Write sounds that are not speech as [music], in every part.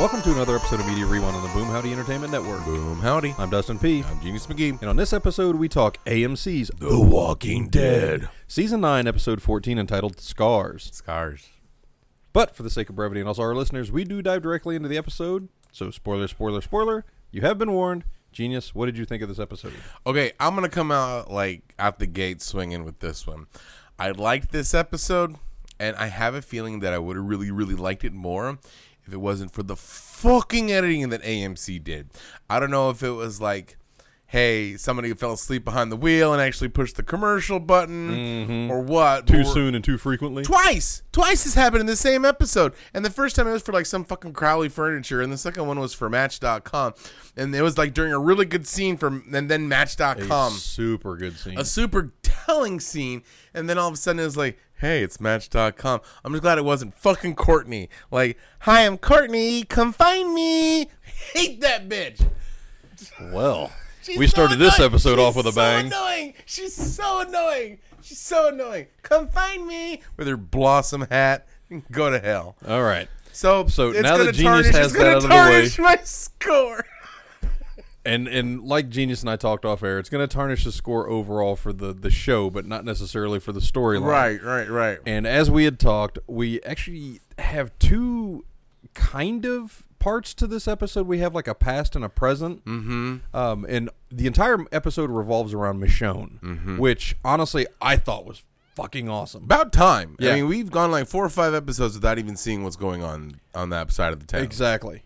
Welcome to another episode of Media Rewind on the Boom Howdy Entertainment Network. Boom, howdy. I'm Dustin P. I'm Genius McGee. And on this episode, we talk AMC's The Walking Dead. Season 9, Episode 14, entitled Scars. Scars. But for the sake of brevity and also our listeners, we do dive directly into the episode. So, spoiler, spoiler, spoiler. You have been warned. Genius, what did you think of this episode? Okay, I'm gonna come out like out the gate swinging with this one. I liked this episode, and I have a feeling that I would have really, really liked it more if it wasn't for the fucking editing that AMC did. I don't know if it was like, hey, somebody fell asleep behind the wheel and actually pushed the commercial button, mm-hmm. or what? Too but soon and too frequently? Twice, twice this happened in the same episode. And the first time it was for like some fucking Crowley furniture, and the second one was for Match.com. And it was like during a really good scene from, and then A Match.com, super good scene. a super telling scene. And then all of a sudden it was like, hey, it's Match.com. I'm just glad it wasn't fucking Courtney. Like, hi, I'm Courtney. Come find me. [laughs] Hate that bitch. well, She's we so started this episode She's off with a bang. so. Annoying. She's so annoying. She's so annoying. Come find me with her blossom hat. Go to hell. All right. So, So now that Genius tarnish, has that out of the way- tarnish my score. [laughs] And and like Genius and I talked off air, it's going to tarnish the score overall for the the show, but not necessarily for the storyline. Right, right, right. And as we had talked, we actually have two kind of parts to this episode. We have like a past and a present. Mm-hmm. Um, and the entire episode revolves around Michonne, Mm-hmm. which honestly I thought was fucking awesome. About time. Yeah. I mean, we've gone like four or five episodes without even seeing what's going on on that side of the town. Exactly.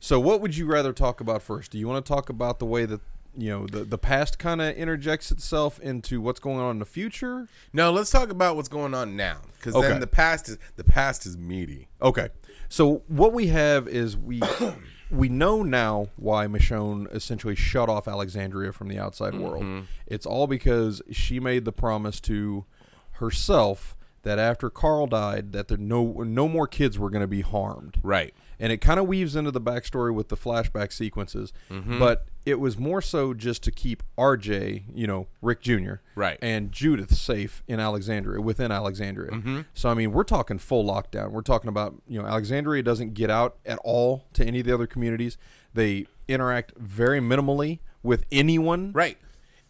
So, what would you rather talk about first? Do you want to talk about the way that you know the the past kind of interjects itself into what's going on in the future? No, let's talk about what's going on now, because Okay. then the past is the past is meaty. Okay. So what we have is we [coughs] we know now why Michonne essentially shut off Alexandria from the outside world. Mm-hmm. It's all because she made the promise to herself that after Carl died that there no no more kids were going to be harmed. Right. And it kind of weaves into the backstory with the flashback sequences, mm-hmm. but it was more so just to keep RJ, you know, Rick Jr. Right. and Judith safe in Alexandria, within Alexandria. So I mean, we're talking full lockdown. We're talking about you know Alexandria doesn't get out at all to any of the other communities. They interact very minimally with anyone. Right.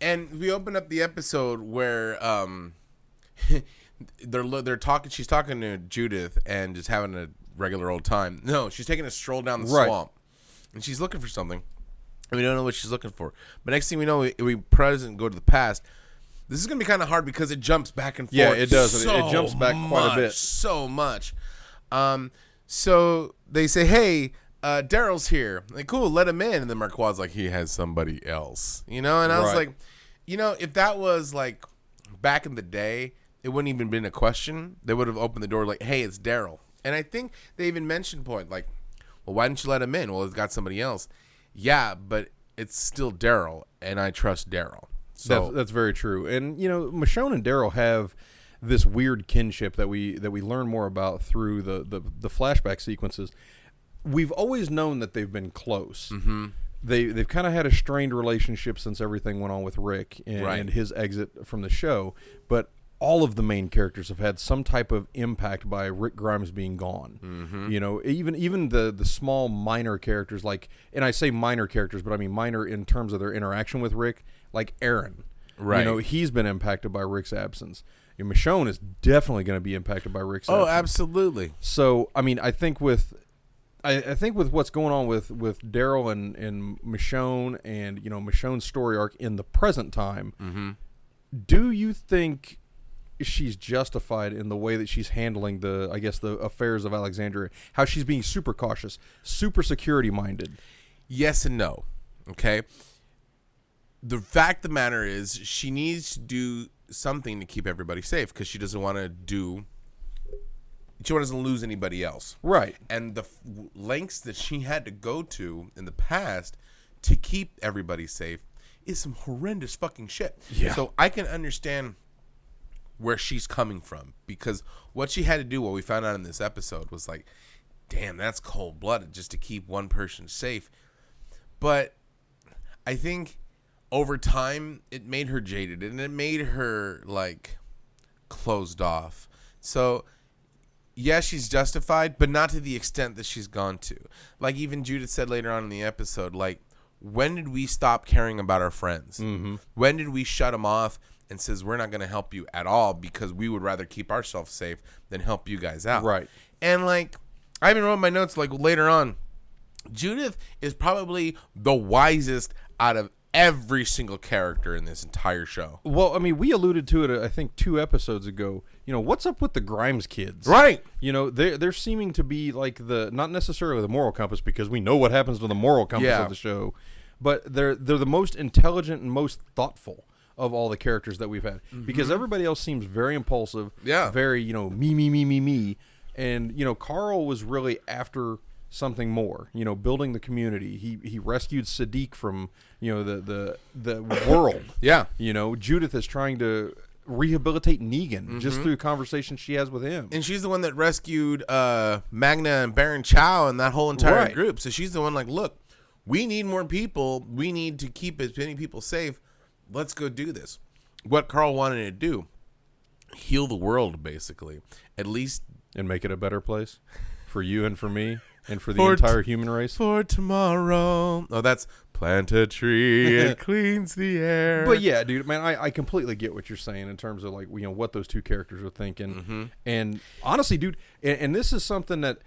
And we open up the episode where um [laughs] they're they're talking she's talking to Judith and just having a regular old time. No, she's taking a stroll down the Right. swamp. And she's looking for something. And we don't know what she's looking for. But next thing we know, we, we present go to the past. This is going to be kind of hard because it jumps back and forth. Yeah, it does. It- it jumps back quite a bit. So much. Um, so they say, hey, uh, Daryl's here. Like, cool, let him in. And then Marquard's like, he has somebody else. You know? And I was like, you know, if that was like back in the day, it wouldn't even been a question. They would have opened the door like, "Hey, it's Daryl." And I think they even mentioned point like, "Well, why didn't you let him in?" Well, it's got somebody else. Yeah, but it's still Daryl, and I trust Daryl. So That's, that's very true. And you know, Michonne and Daryl have this weird kinship that we that we learn more about through the the, the flashback sequences. We've always known that they've been close. Mm-hmm. They they've kind of had a strained relationship since everything went on with Rick and, Right. and his exit from the show. But all of the main characters have had some type of impact by Rick Grimes being gone. Mm-hmm. You know, even even the the small minor characters like, and I say minor characters, but I mean minor in terms of their interaction with Rick, like Aaron. Right. You know, he's been impacted by Rick's absence. And Michonne is definitely going to be impacted by Rick's oh, absence. absolutely. So, I mean, I think with I, I think with what's going on with with Daryl and and Michonne and you know Michonne's story arc in the present time, Mm-hmm. do you think she's justified in the way that she's handling the I guess the affairs of Alexandria? How she's being super cautious, super security minded. Yes and no. Okay. The fact of the matter is, she needs to do something to keep everybody safe because she doesn't want to do. She doesn't lose anybody else. Right. and the f- lengths that she had to go to in the past to keep everybody safe is some horrendous fucking shit. Yeah. So I can understand where she's coming from because what she had to do, what we found out in this episode, was like, damn, that's cold blooded just to keep one person safe. But I think over time it made her jaded and it made her like closed off. So yeah, she's justified, but not to the extent that she's gone to. Like even Judith said later on in the episode, like when did we stop caring about our friends? Mm-hmm. When did we shut them off and says we're not going to help you at all because we would rather keep ourselves safe than help you guys out? Right. And like I even wrote my notes like later on, Judith is probably the wisest out of every single character in this entire show. Well, I mean, we alluded to it, I think, two episodes ago. You know, what's up with the Grimes kids? Right. You know, they're they're seeming to be like the not necessarily the moral compass because we know what happens to the moral compass Yeah. of the show, but they're they're the most intelligent and most thoughtful of all the characters that we've had because everybody else seems very impulsive. Mm-hmm. Yeah. Very you know me me me me me, and you know Carl was really after something more. You know, building the community. He he rescued Siddiq from you know the the the [coughs] world. Yeah. You know, Judith is trying to rehabilitate Negan just through conversations she has with him. And she's the one that rescued uh, Magna and Baron Chow and that whole entire Right. group. So she's the one like, look, we need more people. We need to keep as many people safe. Let's go do this. What Carl wanted to do, heal the world, basically. At least and make it a better place for you and for me and for the For t- entire human race. for tomorrow. Oh, that's plant a tree, it [laughs] cleans the air. But yeah, dude, man, I, I completely get what you're saying in terms of like you know what those two characters are thinking, Mm-hmm. and honestly, dude, and, and this is something that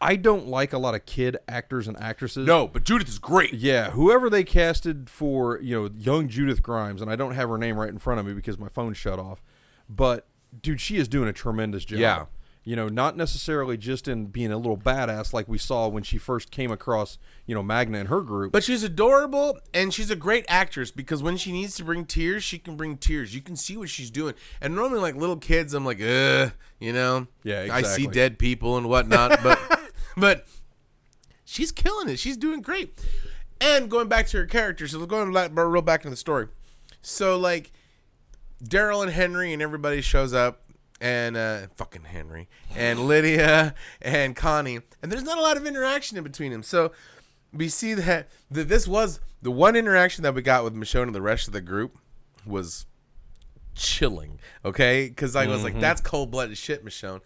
I don't like a lot of kid actors and actresses. No, but Judith is great. Yeah, whoever they casted for, you know, young Judith Grimes, and I don't have her name right in front of me because my phone shut off. But dude, she is doing a tremendous job. Yeah. You know, not necessarily just in being a little badass like we saw when she first came across, you know, Magna and her group. But she's adorable and she's a great actress because when she needs to bring tears, she can bring tears. You can see what she's doing. And normally, like little kids, I'm like, ugh, you know, Yeah, I see dead people and whatnot. but [laughs] but she's killing it. She's doing great. And going back to her character, so we're going back, real back into the story. So like Daryl and Henry and everybody shows up. And uh, fucking Henry and [laughs] Lydia and Connie, and there's not a lot of interaction in between them. So we see that, that this was the one interaction that we got with Michonne and the rest of the group was chilling. Okay, because I was like, that's cold blooded shit, Michonne.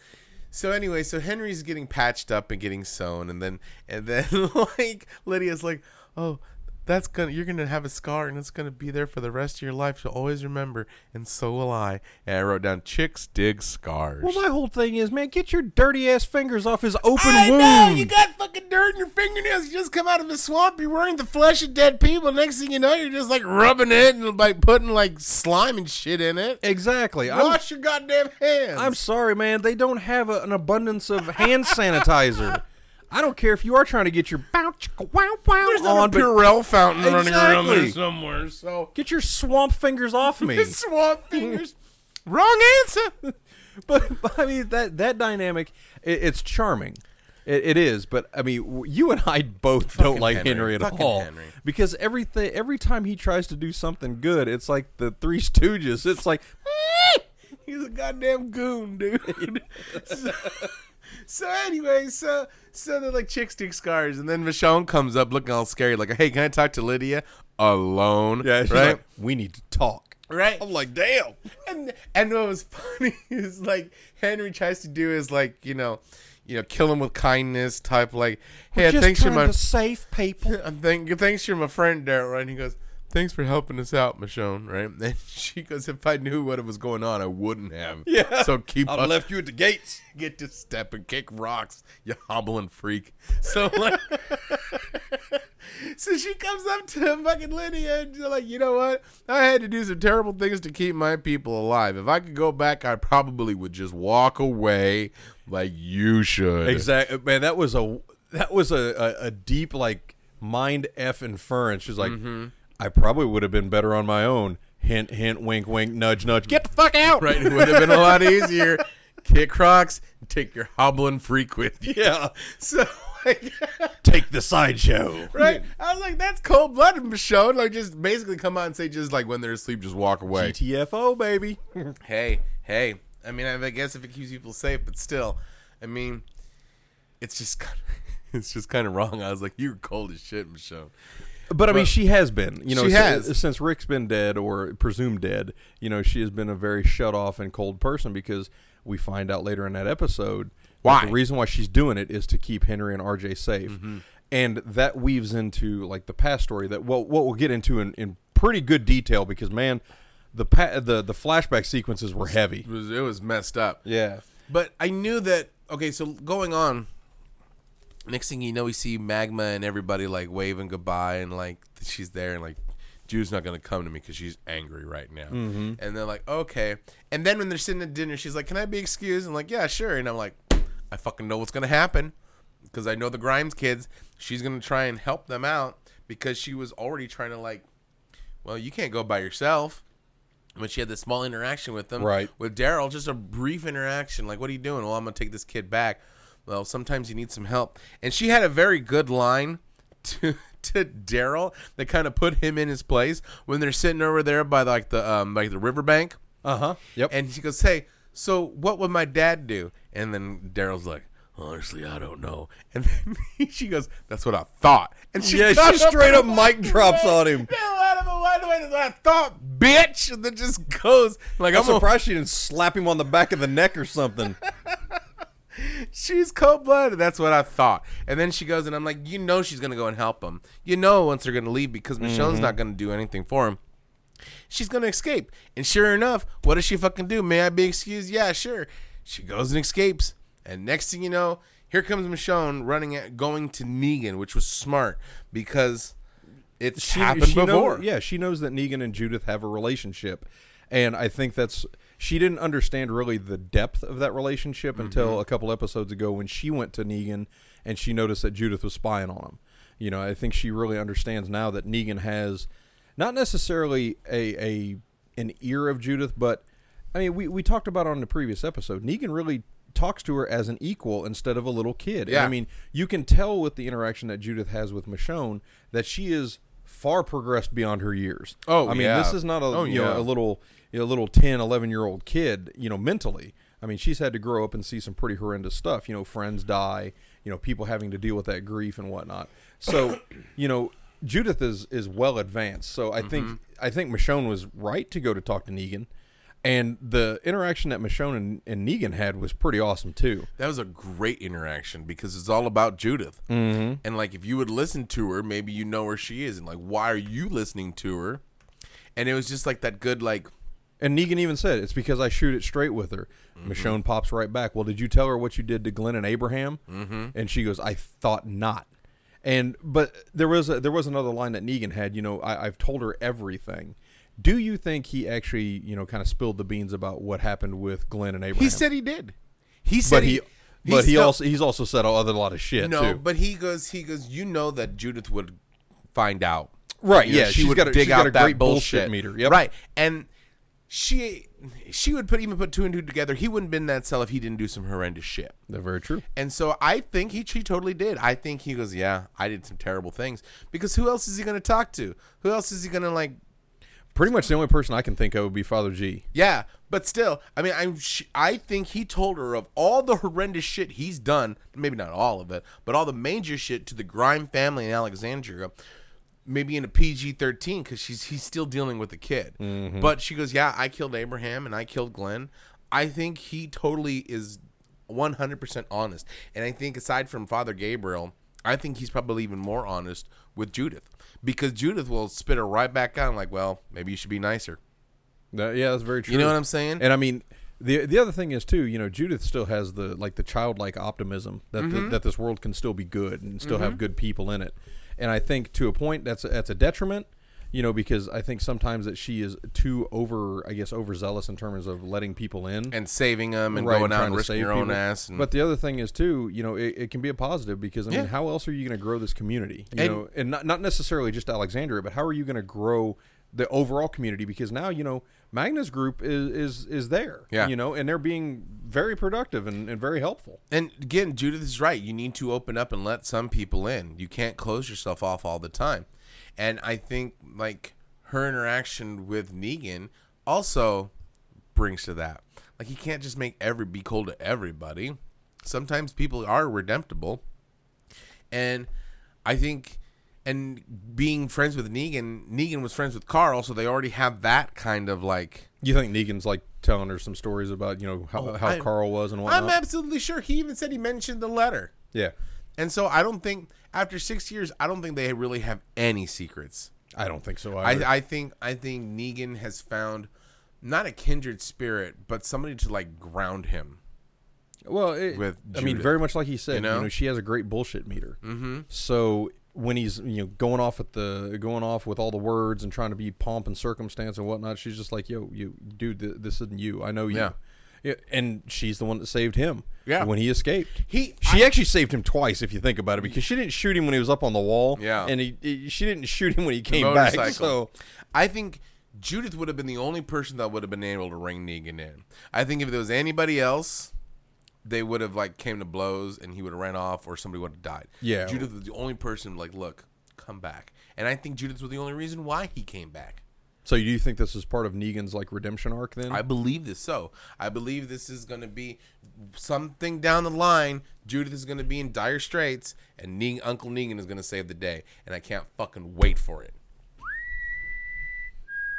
So anyway, so Henry's getting patched up and getting sewn, and then and then [laughs] like Lydia's like, oh. That's gonna you're gonna have a scar and it's gonna be there for the rest of your life. You'll always remember, and so will I. And I wrote down chicks dig scars. well, my whole thing is, man, get your dirty ass fingers off his open I wound. know you got fucking dirt in your fingernails. You just come out of the swamp. You're wearing the flesh of dead people. Next thing you know, you're just like rubbing it and like putting like slime and shit in it. exactly. I'm, Wash your goddamn hands. I'm sorry, man. They don't have a, an abundance of hand sanitizer. [laughs] I don't care if you are trying to get your chicka wow wow There's not on, a but Purell fountain running around there Exactly. somewhere. So get your swamp fingers off [laughs] me. swamp fingers. [laughs] Wrong answer. [laughs] but, but I mean that that dynamic, it, it's charming. It, it is, but I mean, w- you and I both don't Fucking like Henry. Henry, at Fucking all Henry. because everything every time he tries to do something good, it's like the Three Stooges. It's like He's a goddamn goon, dude. So, anyway, so so they're like chicks dig scars, and then Michonne comes up looking all scary, like, "Hey, can I talk to Lydia alone?" yeah, she's right, like, we need to talk. right. I'm like, damn. And and what was [laughs] funny is like Henry tries to do is like you know, you know, kill him with kindness type, like, "Hey, Just thanks you're my to save people. [laughs] I'm thank thanks you're my friend, Daryl." Right? And he goes. Thanks for helping us out, Michonne. Right? [laughs] And she goes, "If I knew what it was going on, I wouldn't have." [laughs] Yeah. So keep I left you at the gates. [laughs] get to step and kick rocks, you hobbling freak. So like, so she comes up to fucking Lydia and she's like, you know what? I had to do some terrible things to keep my people alive. If I could go back, I probably would just walk away like you should. Exactly, man. That was a that was a, a, a deep like mind f inference. She's like, Mm-hmm. I probably would have been better on my own. Hint, hint, wink, wink, nudge, nudge. Get the fuck out! Right? It would have been a lot easier. [laughs] Kick rocks take your hobbling freak with you. Yeah. So like. [laughs] Take the sideshow. Right? I was like, that's cold blooded, Michonne. Like, just basically come out and say, just like when they're asleep, just walk away. TFO, baby. [laughs] hey, hey. I mean, I guess if it keeps people safe, but still, I mean, it's just kind of, it's just kind of wrong. I was like, you're cold as shit, Michonne. But I mean, she has been. You know, She has. since Rick's been dead or presumed dead. You know, she has been a very shut off and cold person because we find out later in that episode Why? The reason why she's doing it is to keep Henry and RJ safe, Mm-hmm. and that weaves into like the past story that well, what we'll get into in, in pretty good detail because man, the pa- the the flashback sequences were heavy. It was, it was messed up. Yeah. But I knew that. Okay, so going on. Next thing you know, we see Magna and everybody like waving goodbye, and like she's there, and like Judith's not gonna come to me because she's angry right now. Mm-hmm. And they're like, okay. And then when they're sitting at dinner, she's like, "Can I be excused?" And like, yeah, sure. And I'm like, I fucking know what's gonna happen because I know the Grimes kids. She's gonna try and help them out because she was already trying to like, well, you can't go by yourself. When she had this small interaction with them, Right. with Daryl, just a brief interaction. Like, what are you doing? Well, I'm gonna take this kid back. Well, sometimes you need some help. And she had a very good line to [laughs] to Daryl that kind of put him in his place when they're sitting over there by like the um like the riverbank. Uh huh. Yep. And she goes, "Hey, so what would my dad do?" And then Daryl's like, "Honestly, I don't know." [laughs] And then [laughs] she goes, "That's what I thought." And she yeah, she straight up mic drops on him. Out of the way, the way, I thought, bitch. And then just goes like, I'm "I'm surprised she didn't slap him on the back of the neck or something. She's cold blooded. That's what I thought. And then she goes, and I'm like, you know, she's gonna go and help him. You know, once they're gonna leave because Michonne's mm-hmm. not gonna do anything for him. She's gonna escape. And sure enough, what does she fucking do? May I be excused? Yeah, sure. She goes and escapes. And next thing you know, here comes Michonne running at going to Negan, which was smart because it's she, happened she before. yeah, she knows that Negan and Judith have a relationship, and I think that's she didn't understand really the depth of that relationship Mm-hmm. until a couple episodes ago when she went to Negan and she noticed that Judith was spying on him. You know, I think she really understands now that Negan has not necessarily a a an ear of Judith, but I mean, we we talked about on the previous episode. Negan really talks to her as an equal instead of a little kid. And Yeah. I mean, you can tell with the interaction that Judith has with Michonne that she is far progressed beyond her years. Oh, I mean, yeah. this is not a Oh, you know, yeah. a little you know, a little 10, 11 year old kid, you know, mentally. I mean, she's had to grow up and see some pretty horrendous stuff. You know, friends die. You know, people having to deal with that grief and whatnot. So, [coughs] you know, Judith is is well advanced. So I Mm-hmm. think I think Michonne was right to go to talk to Negan. And the interaction that Michonne and, and Negan had was pretty awesome too. That was a great interaction because it's all about Judith. Mm-hmm. And like, if you would listen to her, maybe you know where she is, and like, why are you listening to her? And it was just like that good, like, And Negan even said it's because I shoot it straight with her. Mm-hmm. Michonne pops right back. Well, did you tell her what you did to Glenn and Abraham? Mm-hmm. And she goes, I thought not. And but there was a, there was another line that Negan had. You know, I, I've told her everything. Do you think he actually you know kind of spilled the beans about what happened with Glenn and Abraham? he said he did. He said but he, he, but he no, also he's also said a other lot of shit no, too. but he goes, he goes. You know that Judith would find out, Right, You know, yeah, she she's would got a- dig she's out got a that great bullshit bullshit meter, yep. right, and she she would put even put two and two together. He wouldn't been that cell if he didn't do some horrendous shit. They're very true. And so I think he, he totally did. I think he goes, yeah, I did some terrible things. Because who else is he going to talk to? Who else is he going to like? Pretty much the only person I can think of would be Father G. Yeah, but still, I mean, I sh- I think he told her of all the horrendous shit he's done. Maybe not all of it, but all the major shit to the Grime family in Alexandria. Maybe in a PG thirteen because she's he's still dealing with the kid. But she goes, yeah, I killed Abraham and I killed Glenn. I think he totally is one hundred percent honest, and I think aside from Father Gabriel, I think he's probably even more honest with Judith because Judith will spit her right back out. Like, well, maybe you should be nicer. That- yeah, that's very true. You know what I'm saying? And I mean, the the other thing is too, you know, Judith still has the like the childlike optimism that Mm-hmm. that this world can still be good and still have good people in it. And I think to a point that's that's a detriment, you know, because I think sometimes that she is too over, I guess, overzealous in terms of letting people in. and saving them and Right, going out and risking your own people. ass. And, But the other thing is too, you know, it, it can be a positive because I mean, Yeah. how else are you going to grow this community? You And- know, and not not necessarily just Alexandria, but how are you going to grow the overall community? Because now you know Magna's group is is is there, Yeah. you know, and they're being very productive and, and very helpful. and again, Judith is right. You need to open up and let some people in. You can't close yourself off all the time. And I think like her interaction with Negan also brings to that. Like he can't just make every be cold to everybody. Sometimes people are redemptible. And I think and being friends with Negan, Negan was friends with Carl, so they already have that kind of like. You think Negan's like telling her some stories about you know how, Oh, how I- Carl was and whatnot? I'm absolutely sure. He even said he mentioned the letter, yeah, and so I don't think after six years, I don't think they really have any secrets. I don't think so. Either. I, I think I think Negan has found not a kindred spirit, but somebody to like ground him. Well, it, with I mean, very much like he said, you You know, know? she has a great bullshit meter. Mm-hmm. So when he's you know going off with the going off with all the words and trying to be pomp and circumstance and whatnot, she's just like, "Yo, you dude, th- this isn't you. I know you." Yeah. Yeah, and she's the one that saved him. Yeah. when he escaped, He- she actually saved him twice if you think about it, because she didn't shoot him when he was up on the wall. Yeah. and he, he- she didn't shoot him when he came back. So I think Judith would have been the only person that would have been able to ring Negan in. I think if there was anybody else, they would have like came to blows and he would have ran off or somebody would have died. Yeah. Judith was the only person like, look, come back. And I think Judith was the only reason why he came back. So do you think this is part of Negan's like redemption arc then? I believe this so. I believe this is going to be something down the line. Judith is going to be in dire straits, and Uncle Negan is going to save the day, and I can't fucking wait for it.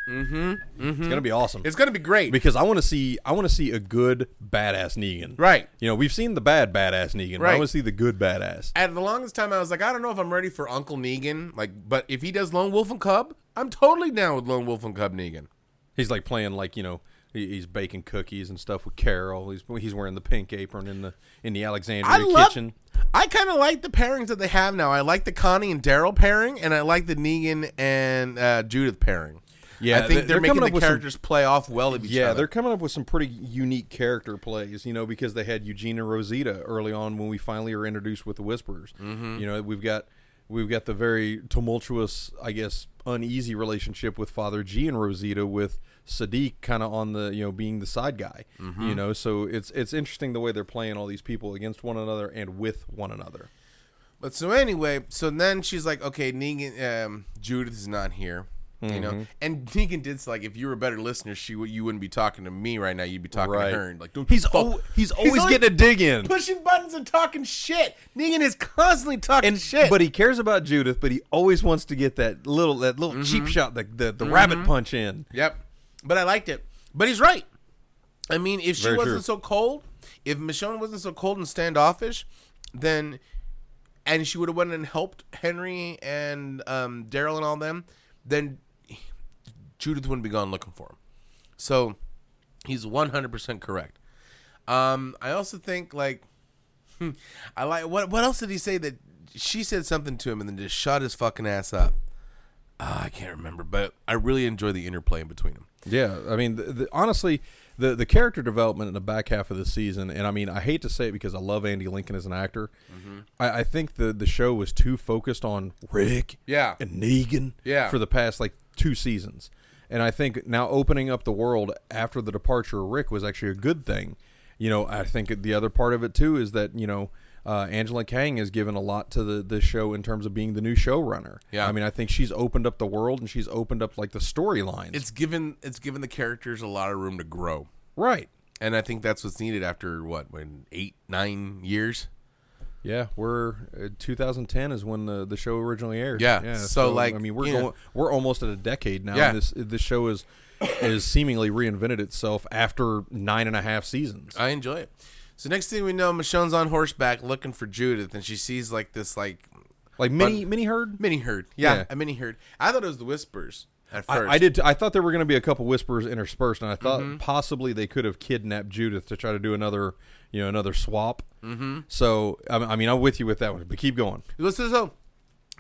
It's gonna be awesome. It's going to be great. because I want to see I want to see a good badass Negan. Right. You know, we've seen the bad badass Negan. But I want to see the good badass. At the longest time, I was like, I don't know if I'm ready for Uncle Negan. Like, but if he does Lone Wolf and Cub, I'm totally down with Lone Wolf and Cub Negan. He's like playing like you know he's baking cookies and stuff with Carol. He's he's wearing the pink apron in the in the Alexandria I love. kitchen. I kind of like the pairings that they have now. I like the Connie and Daryl pairing, and I like the Negan and uh, Judith pairing. Yeah, I think they- they're, they're making the with some- characters play off well of each Yeah, other. they're coming up with some pretty unique character plays, you know, because they had Eugene and Rosita early on when we finally are introduced with the Whisperers. Mm-hmm. You know, we've got we've got the very tumultuous, I guess, uneasy relationship with Father G and Rosita with Siddiq kind of on the, you know, being the side guy. Mm-hmm. You know, so it's it's interesting the way they're playing all these people against one another and with one another. But so anyway, so then she's like, okay, Negan, um, Judith is not here. You Mm-hmm. know, and Negan did like, if you were a better listener, she would you wouldn't be talking to me right now. You'd be talking Right. to her. And like, don't He's al- he's always getting a dig in. pushing buttons and talking shit. Negan is constantly talking and, shit. But he cares about Judith, but he always wants to get that little that little cheap shot, the the, the rabbit punch in. Yep. But I liked it. But he's right. I mean, if she Very wasn't true. so cold, if Michonne wasn't so cold and standoffish, then and she would have went and helped Henry and um, Daryl and all them, then Judith wouldn't be gone looking for him. So he's one hundred percent correct. Um, I also think like hmm, I like what what else did he say that she said something to him and then just shut his fucking ass up. Ah, I can't remember, but I really enjoy the interplay in between them. Yeah, I mean, the, the, honestly, the the character development in the back half of the season, and I mean, I hate to say it because I love Andy Lincoln as an actor. I, I think the the show was too focused on Rick, Yeah. and Negan, Yeah. for the past like two seasons, and I think now opening up the world after the departure of Rick was actually a good thing. You know, I think the other part of it too is that you know. Uh, Angela Kang has given a lot to the this show in terms of being the new showrunner. Yeah. I mean, I think she's opened up the world and she's opened up like the storylines. It's given it's given the characters a lot of room to grow, right. and I think that's what's needed after what when eight nine years. Yeah, we're uh, 2010 is when the the show originally aired. Yeah, so, like, I mean, we're going we're almost at a decade now. Yeah. and this this show is is seemingly reinvented itself after nine and a half seasons. I enjoy it. So next thing we know, Michonne's on horseback looking for Judith, and she sees like this like Like mini mini herd. mini herd. Yeah, Yeah. a mini herd. I thought it was the Whispers at I, first. I did. T- I thought there were going to be a couple whispers interspersed, and I thought Mm-hmm. possibly they could have kidnapped Judith to try to do another, you know, another swap. Mm-hmm. So I I mean, I'm with you with that one, but keep going. Listen to so.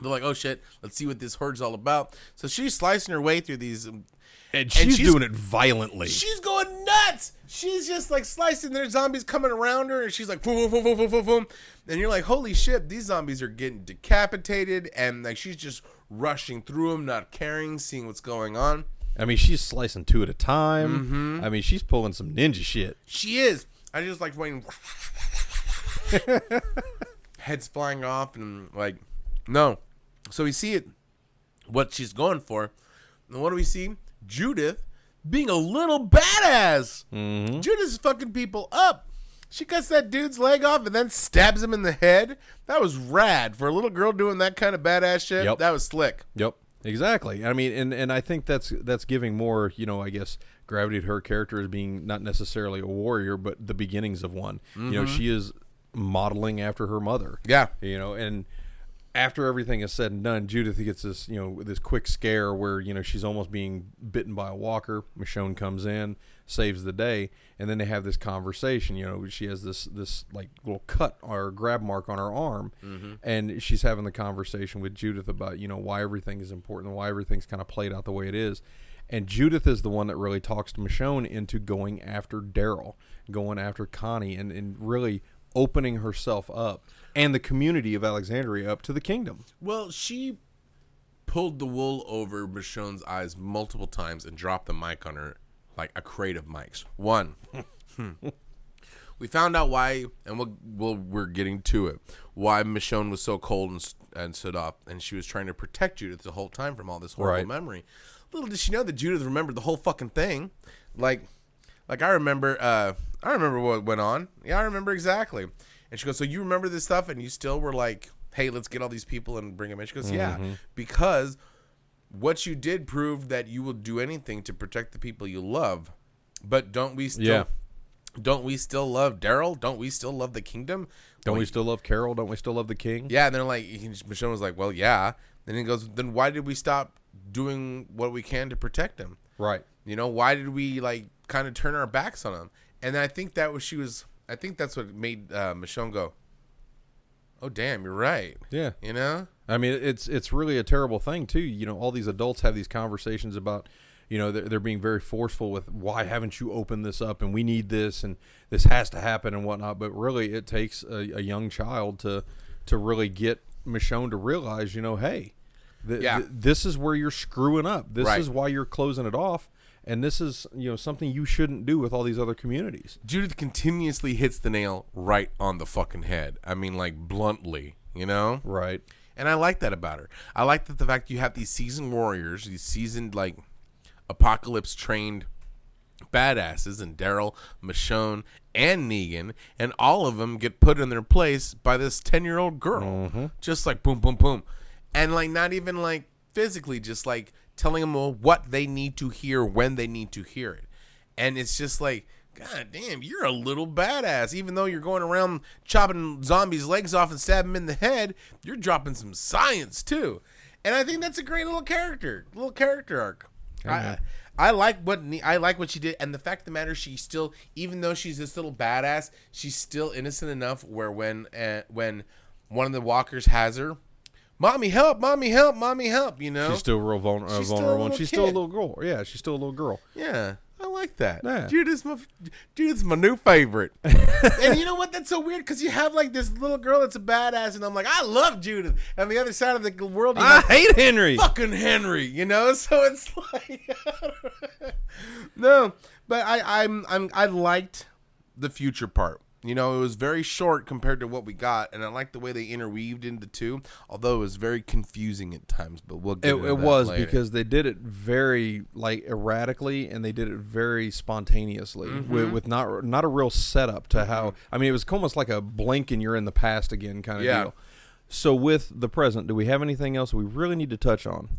They're like, oh shit, let's see what this herd's all about. So she's slicing her way through these. um, And she's, she's- doing it violently. She's going nuts. She's just like slicing. There's zombies coming around her, and she's like, boom, boom, boom, boom, boom, boom. And you're like, holy shit, these zombies are getting decapitated, and like she's just rushing through them, not caring, seeing what's going on. I mean, she's slicing two at a time. Mm-hmm. I mean, she's pulling some ninja shit. She is. I just like waiting. [laughs] Heads flying off and like, no. So we see it, what she's going for. And what do we see? Judith being a little badass. Mm-hmm. Judith's fucking people up. she cuts that dude's leg off and then stabs him in the head. That was rad for a little girl doing that kind of badass shit. Yep. That was slick. Yep. Exactly. I mean, and and I think that's that's giving more, you know, I guess gravity to her character as being not necessarily a warrior, but the beginnings of one. You know, mm-hmm. she is modeling after her mother. Yeah. You know, and after everything is said and done, Judith gets this, you know, this quick scare where you know she's almost being bitten by a walker. Michonne comes in, saves the day, and then they have this conversation. You know, she has this this like little cut or grab mark on her arm, mm-hmm. and she's having the conversation with Judith about you know why everything is important, and why everything's kind of played out the way it is. And Judith is the one that really talks to Michonne into going after Daryl, going after Connie, and, and really opening herself up and the community of Alexandria up to the kingdom. Well, she pulled the wool over Michonne's eyes multiple times and dropped the mic on her like a crate of mics. One, hmm. we found out why, and we'll, we'll, we're getting to it, why Michonne was so cold and, and stood up, and she was trying to protect Judith the whole time from all this horrible Right. memory. Little did she know that Judith remembered the whole fucking thing. Like, like I remember, uh, I remember what went on. Yeah, I remember exactly. And she goes, "So you remember this stuff, and you still were like, hey, let's get all these people and bring them in." She goes, "Yeah, because what you did proved that you will do anything to protect the people you love. But don't we still? Yeah. Don't we still love Daryl? Don't we still love the kingdom? Don't we still love Carol? Don't we still love the king? yeah, and they're like, Michonne was like, well, yeah. Then he goes, then why did we stop doing what we can to protect him? Right. You know, why did we like kind of turn our backs on him? And I think that was she was. I think that's what made uh, Michonne go. Oh damn, you're right. Yeah. You know. I mean, it's it's really a terrible thing too. You know, all these adults have these conversations about, you know, they're, they're being very forceful with why haven't you opened this up and we need this and this has to happen and whatnot. But really, it takes a, a young child to to really get Michonne to realize, you know, hey, th- Yeah. th- this is where you're screwing up. This Right. is why you're closing it off, and this is you know something you shouldn't do with all these other communities. Judith continuously hits the nail right on the fucking head. I mean, like bluntly, you know. Right. And I like that about her. I like that the fact you have these seasoned warriors, these seasoned like apocalypse trained badasses, and Daryl, Michonne, and Negan, and all of them get put in their place by this ten year old girl, mm-hmm. just like boom, boom, boom, and like not even like physically, just like telling them what they need to hear when they need to hear it, and it's just like. God damn, you're a little badass. Even though you're going around chopping zombies' legs off and stabbing them in the head, you're dropping some science too. And I think that's a great little character, little character arc. I, I like what I like what she did, and the fact of the matter, she still, even though she's this little badass, she's still innocent enough where when uh, when one of the walkers has her, mommy help, mommy help, mommy help, you know, She's still real vulner- uh, She's still vulnerable, little she's still a little girl. Yeah, she's still a little girl. Yeah, I like that. Yeah. Judith's my Judith's my new favorite. [laughs] and you know what? That's so weird because you have like this little girl that's a badass, and I'm like, I love Judith. And the other side of the world, I hate Henry. fucking Henry. You know, [laughs] so it's like [laughs] no, but I I'm I'm I liked the future part. You know, it was very short compared to what we got, and I like the way they interweaved into two. Although it was very confusing at times, but we'll get It, it was later. because they did it very like erratically, and they did it very spontaneously Mm-hmm. with, with not not a real setup to how. I mean, it was almost like a blink and you're in the past again kind of Yeah. deal. So with the present, do we have anything else we really need to touch on?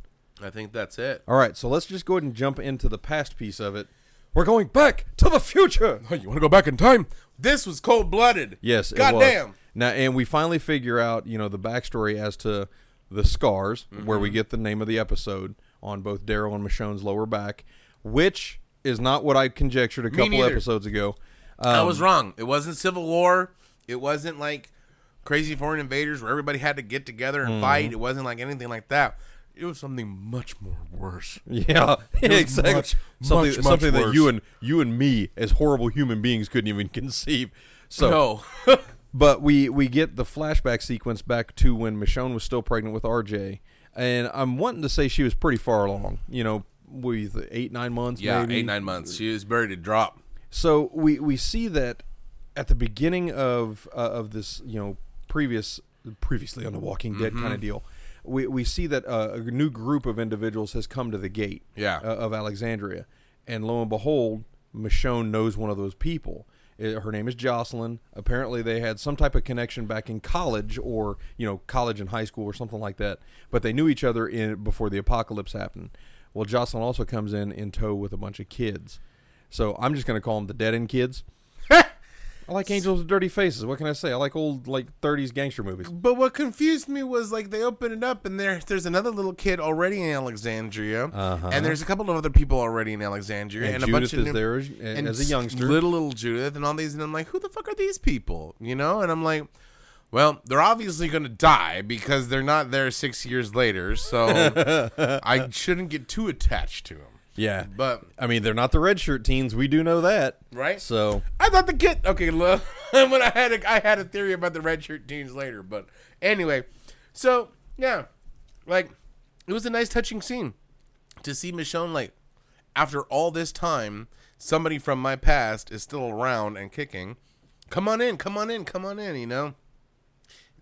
I think that's it. All right, so let's just go ahead and jump into the past piece of it. We're going back to the future. Oh, [laughs] you want to go back in time? This was cold blooded. Yes, Goddamn. Now, and we finally figure out, you know, the backstory as to the scars, where Mm-hmm. we get the name of the episode on both Daryl and Michonne's lower back, which is not what I conjectured a couple neither. episodes ago. I Um, was wrong. It wasn't Civil War. It wasn't like crazy foreign invaders where everybody had to get together and Mm-hmm. fight. It wasn't like anything like that. It was something much more worse. [laughs] Yeah, [laughs] exactly. much, something much, much something that you and you and me, as horrible human beings, couldn't even [laughs] conceive. So, No. But we we get the flashback sequence back to when Michonne was still pregnant with RJ, and I'm wanting to say she was pretty far along. You know, with eight nine months. yeah, maybe. eight, nine months. She was ready to drop. So we we see that at the beginning of uh, of this you know previous previously on the Walking Dead Mm-hmm. kind of deal. We, we see that uh, a new group of individuals has come to the gate Yeah. uh, of Alexandria, and lo and behold, Michonne knows one of those people, Uh, Her name is Jocelyn. Apparently, they had some type of connection back in college, or you know, college and high school, or something like that. But they knew each other in before the apocalypse happened. Well, Jocelyn also comes in in tow with a bunch of kids. So I'm just gonna call them the dead end kids. I like Angels with Dirty Faces. What can I say? I like old like 30s gangster movies. But what confused me was like they open it up and there there's another little kid already in Alexandria, Uh-huh. and there's a couple of other people already in Alexandria, And, and, a bunch of is new- there as, and as a youngster. little little Judith, and all these, and I'm like, who the fuck are these people? You know, and I'm like. Well, they're obviously going to die because they're not there six years later, so [laughs] I shouldn't get too attached to them. Yeah, But I mean they're not the red shirt teens. We do know that, right, So I thought the kid. Okay, [laughs] look, when I had a, I had a theory about the red shirt teens later, but anyway, so yeah, like it was a nice touching scene to see Michonne like after all this time, somebody from my past is still around and kicking. Come on in, come on in, come on in. You know.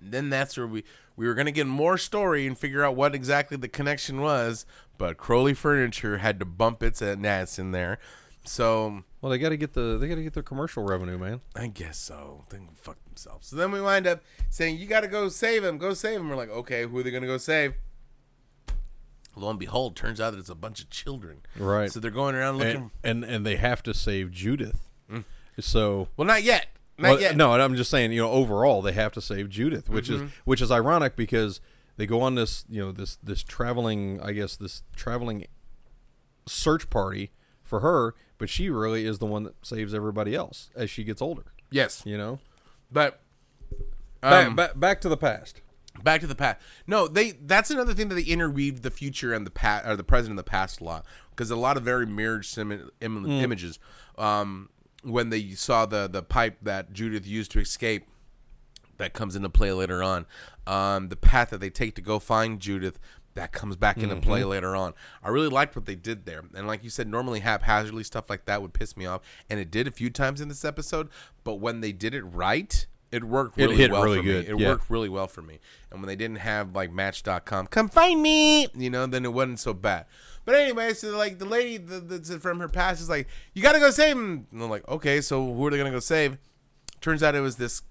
And then that's where we we were gonna get more story and figure out what exactly the connection was, but Crowley Furniture had to bump its ass in there. So well they got to get the they got to get their commercial revenue, man. I guess so. They can fuck themselves. So then we wind up saying, "You got to go save him. Go save him." We're like, "Okay, who are they gonna go save?" Lo and behold, turns out that it's a bunch of children. Right. So they're going around looking. And, and and they have to save Judith. So well, not yet. Not well, yet. no, and I'm just saying, you know, overall they have to save Judith, which Mm-hmm. is which is ironic because they go on this, you know, this this traveling, I guess this traveling search party for her, but she really is the one that saves everybody else as she gets older. Yes. You know, But back, um, back, back to the past. Back to the past. No, they. That's another thing that they interweaved the future and the past, or the present and the past a lot, because a lot of very mirrored sim- Im- images. Um, when they saw the the pipe that Judith used to escape, that comes into play later on. Um, the path that they take to go find Judith. That comes back into play later on. I really liked what they did there, and like you said, normally haphazardly stuff like that would piss me off, and it did a few times in this episode. But when they did it right, it worked It really hit well really for good, me. It yeah. worked really well for me. And when they didn't have like Match.com, come find me, you know, then it wasn't so bad. But anyway, so like the lady the, the, from her past is like, you got to go save him. And I'm like, okay, so who are they gonna go save? Turns out it was this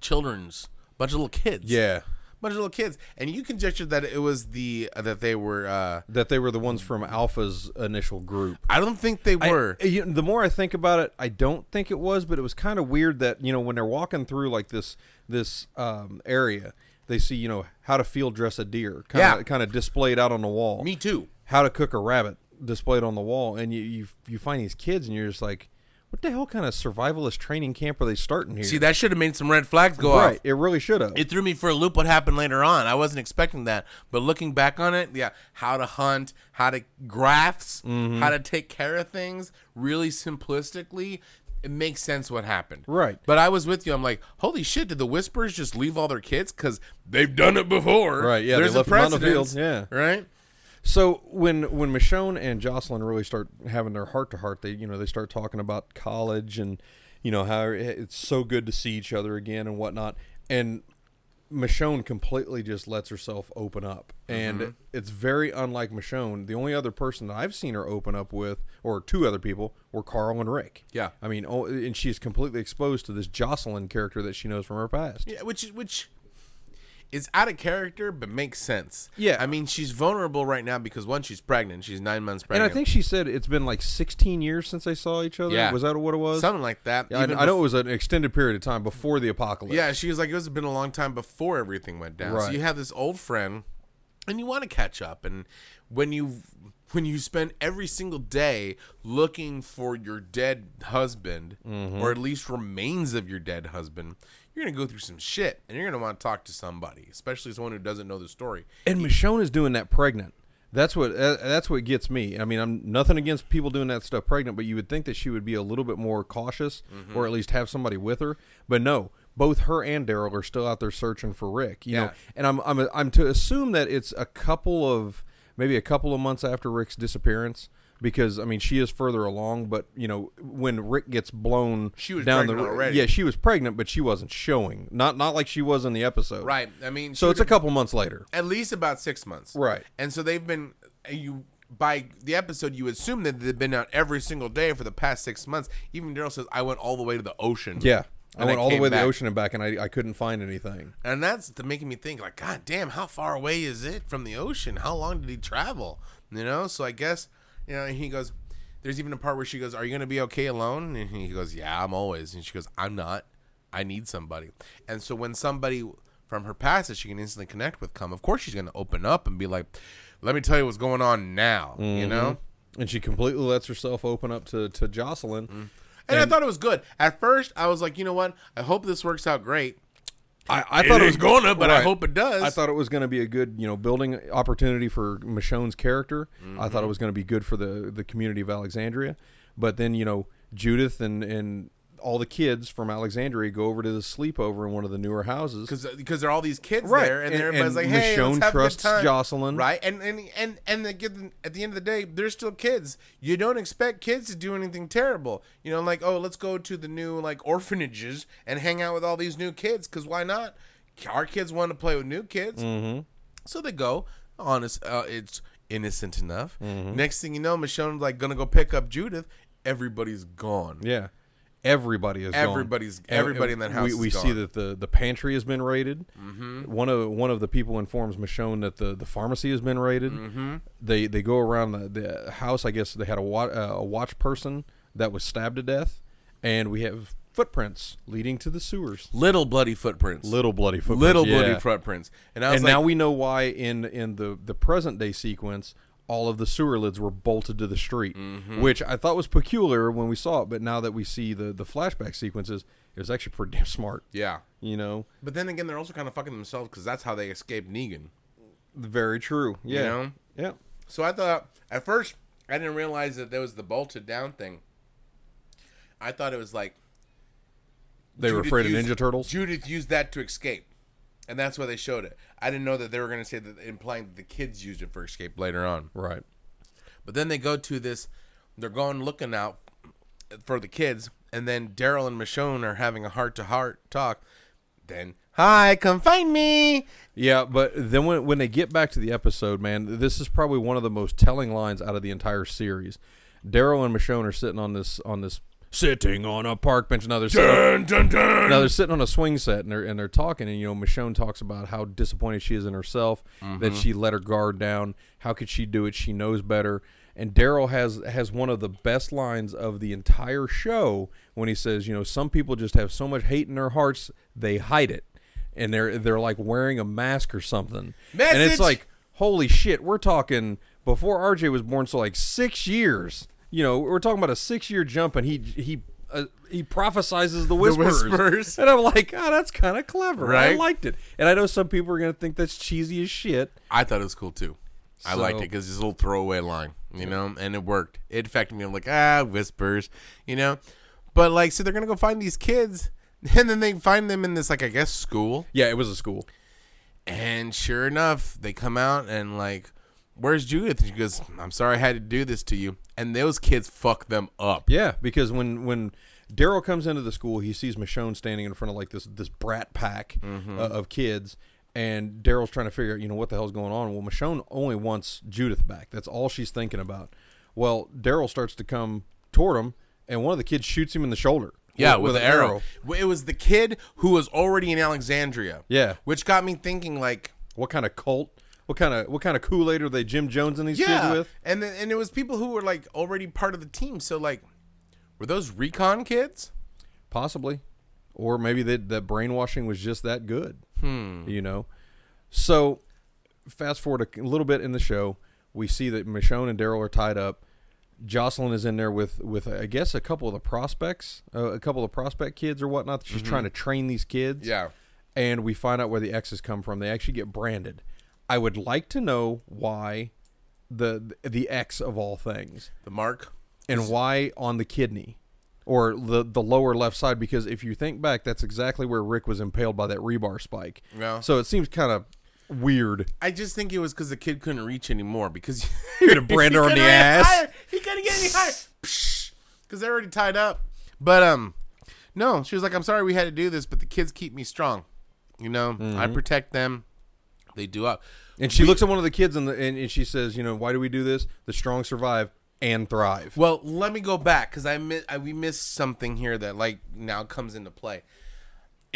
children's bunch of little kids. Yeah, bunch of little kids, and you conjectured that it was the uh, that they were. uh that they were the ones from Alpha's initial group. I don't think they I- were. you the more I think about it, I don't think it was, but it was kind of weird that you know when they're walking through like this this um, area, they see you know how to field dress a deer, kind of Yeah. kind of displayed out on the wall. me too. How to cook a rabbit displayed on the wall, and you you you find these kids, and you're just like, what the hell kind of survivalist training camp are they starting here? See, that should have made some red flags go off. right? It really should have. it threw me for a loop what happened later on. I wasn't expecting that. But looking back on it, yeah, how to hunt, how to graphs, Mm-hmm. how to take care of things, really simplistically, it makes sense what happened. Right. But I was with you. I'm like, holy shit, did the Whispers just leave all their kids? Because they've done it before. Right, yeah, they There's left a on the yeah. Right? So when when Michonne and Jocelyn really start having their heart to heart, they you know they start talking about college and you know how it's so good to see each other again and whatnot. And Michonne completely just lets herself open up, and Mm-hmm. it's very unlike Michonne. The only other person that I've seen her open up with, or two other people, were Carl and Rick. Yeah. I mean, oh, and she's completely exposed to this Jocelyn character that she knows from her past. Yeah, which which is out of character but makes sense. Yeah. I mean, she's vulnerable right now because one, she's pregnant. She's nine months pregnant. And. I think she said it's been like 16 years since they saw each other. Yeah. Was that what it was? something like that. Yeah, I, Even I know it was an extended period of time before the apocalypse. Yeah, she was like, it was been a long time before everything went down. So you have this old friend, and you want to catch up. And when you when you spend every single day looking for your dead husband, Mm-hmm. or at least remains of your dead husband, you're gonna go through some shit, and you're gonna want to talk to somebody, especially someone who doesn't know the story. And Michonne is doing that pregnant. That's what uh, that's what gets me. I mean, I'm nothing against people doing that stuff pregnant, but you would think that she would be a little bit more cautious, Mm-hmm. or at least have somebody with her. But no, both her and Daryl are still out there searching for Rick. You know, Yeah. and I'm I'm I'm to assume that it's a couple of maybe a couple of months after Rick's disappearance. Because I mean, she is further along, but you know, when Rick gets blown She was down the already. yeah, she was pregnant, but she wasn't showing. Not not like she was in the episode, Right. I mean, So it's a couple months later. at least about six months. Right. And so they've been you by the episode, you assume that they've been out every single day for the past six months. Even Daryl says, "I went all the way to the ocean." Yeah. I went I all the way to the ocean and back, and I, I couldn't find anything. And that's making me think, like, God damn, how far away is it from the ocean? How long did he travel? You know, so I guess, you know, he goes, there's even a part where she goes, Are you going to be okay alone? And he goes, Yeah, I'm always. And she goes, I'm not. I need somebody. And so when somebody from her past that she can instantly connect with come, of course she's going to open up and be like, Let me tell you what's going on now, you mm-hmm. know? And she completely lets herself open up to, to Jocelyn. Mm-hmm. And, I thought it was good. At first, I was like, you know what? I hope this works out great. I, I thought it was gonna, but I hope it does. I thought it was going to be a good, you know, building opportunity for Michonne's character. I thought mm-hmm. it was going to be good for the the community of Alexandria. But then, you know, Judith and and all the kids from Alexandria go over to the sleepover in one of the newer houses. because because there are all these kids Right. there, and, And- everybody's and like, "Hey, Michonne let's have trusts a good time." Jocelyn. right? And and and and they get at the end of the day, they're still kids. You don't expect kids to do anything terrible, you know, like oh, let's go to the new like orphanages and hang out with all these new kids because why not? Our kids want to play with new kids, mm-hmm. so they go. Honest, uh, it's innocent enough. Mm-hmm. Next thing you know, Michonne's like gonna go pick up Judith. Everybody's gone. Yeah. Everybody is gone. Everybody's- everybody in that house We, we see gone. Mm-hmm. that the, the pantry has been raided. One of one of the people informs Michonne that the, the pharmacy has been raided. Mm-hmm. They they go around the, the house. I guess they had a wa- uh, a watch person that was stabbed to death, and we have footprints leading to the sewers. Little bloody footprints. Little bloody footprints. little yeah. bloody footprints. And I was And like, now we know why in in the the present day sequence all of the sewer lids were bolted to the street, Mm-hmm. which I thought was peculiar when we saw it. But now that we see the the flashback sequences, it was actually pretty [laughs] damn smart. yeah. You know, But then again, they're also kind of fucking themselves because that's how they escaped Negan. very true. Yeah, know? yeah. So I thought at first I didn't realize that there was the bolted down thing. I thought it was like They were Judith afraid of Ninja Turtles. Judith used that to escape, and that's why they showed it. I didn't know that they were going to say that implying that the kids used it for escape later on. right. But then they go to this, they're going looking out for the kids, and then Daryl and Michonne are having a heart to heart talk. Then, hi, come find me. Yeah, but then when when they get back to the episode, man, this is probably one of the most telling lines out of the entire series. Daryl and Michonne are sitting on this on this sitting on a park bench. Now they're sitting, Dun, dun, dun. now they're sitting on a swing set and they're and they're talking and you know Michonne talks about how disappointed she is in herself that mm-hmm. she let her guard down. How could she do it? She knows better. And Daryl has has one of the best lines of the entire show when he says, you know, some people just have so much hate in their hearts they hide it, and they're they're like wearing a mask or something. And it's like, holy shit, we're talking before RJ was born, so like six years. You know, we're talking about a six year jump, and he he. Uh, he prophesizes the whispers. whispers. and I'm like, oh, that's kind of clever. I liked it, and I know some people are gonna think that's cheesy as shit. I thought it was cool too. I liked it because it's a little throwaway line, you know, and it worked. It affected me. I'm like, ah, whispers, you know. But like, so they're gonna go find these kids, [laughs] and then they find them in this, like, I guess, school. Yeah, it was a school. And sure enough, they come out and like, where's Judith? And she goes, I'm sorry I had to do this to you. And those kids fuck them up. Yeah, because when when Daryl comes into the school, he sees Michonne standing in front of like this this brat pack uh, of kids, and Daryl's trying to figure out, you know, what the hell's going on. Well, Michonne only wants Judith back. That's all she's thinking about. Well, Daryl starts to come toward him, and one of the kids shoots him in the shoulder. Yeah, with, an arrow. It was the kid who was already in Alexandria. Yeah. Which got me thinking, like, What kind of cult? What kind of what kind of Kool Aid are they Jim Jones and these kids with? And then, and it was people who were like already part of the team. So like, were those recon kids? Possibly. Or maybe that that brainwashing was just that good. Hmm. You know. So fast forward a little bit in the show, we see that Michonne and Daryl are tied up. Jocelyn is in there with with I guess a couple of the prospects, uh, a couple of prospect kids or whatnot. She's trying to train these kids. Yeah. And we find out where the X's come from. They actually get branded. I would like to know why the the X of all things The mark. and why on the kidney or the the lower left side because if you think back that's exactly where Rick was impaled by that rebar spike. Yeah. So it seems kind of weird. I just think it was because the kid couldn't reach anymore because You're gonna brand on the ass. He couldn't get any higher because they're already tied up. But um, no, she was like, "I'm sorry we had to do this, but the kids keep me strong. You know, Mm-hmm. I protect them. They do up. And she looks at one of the kids and, the, and and she says, you know, why do we do this? The strong survive and thrive. Well, let me go back because I, mi- I we missed something here that like now comes into play.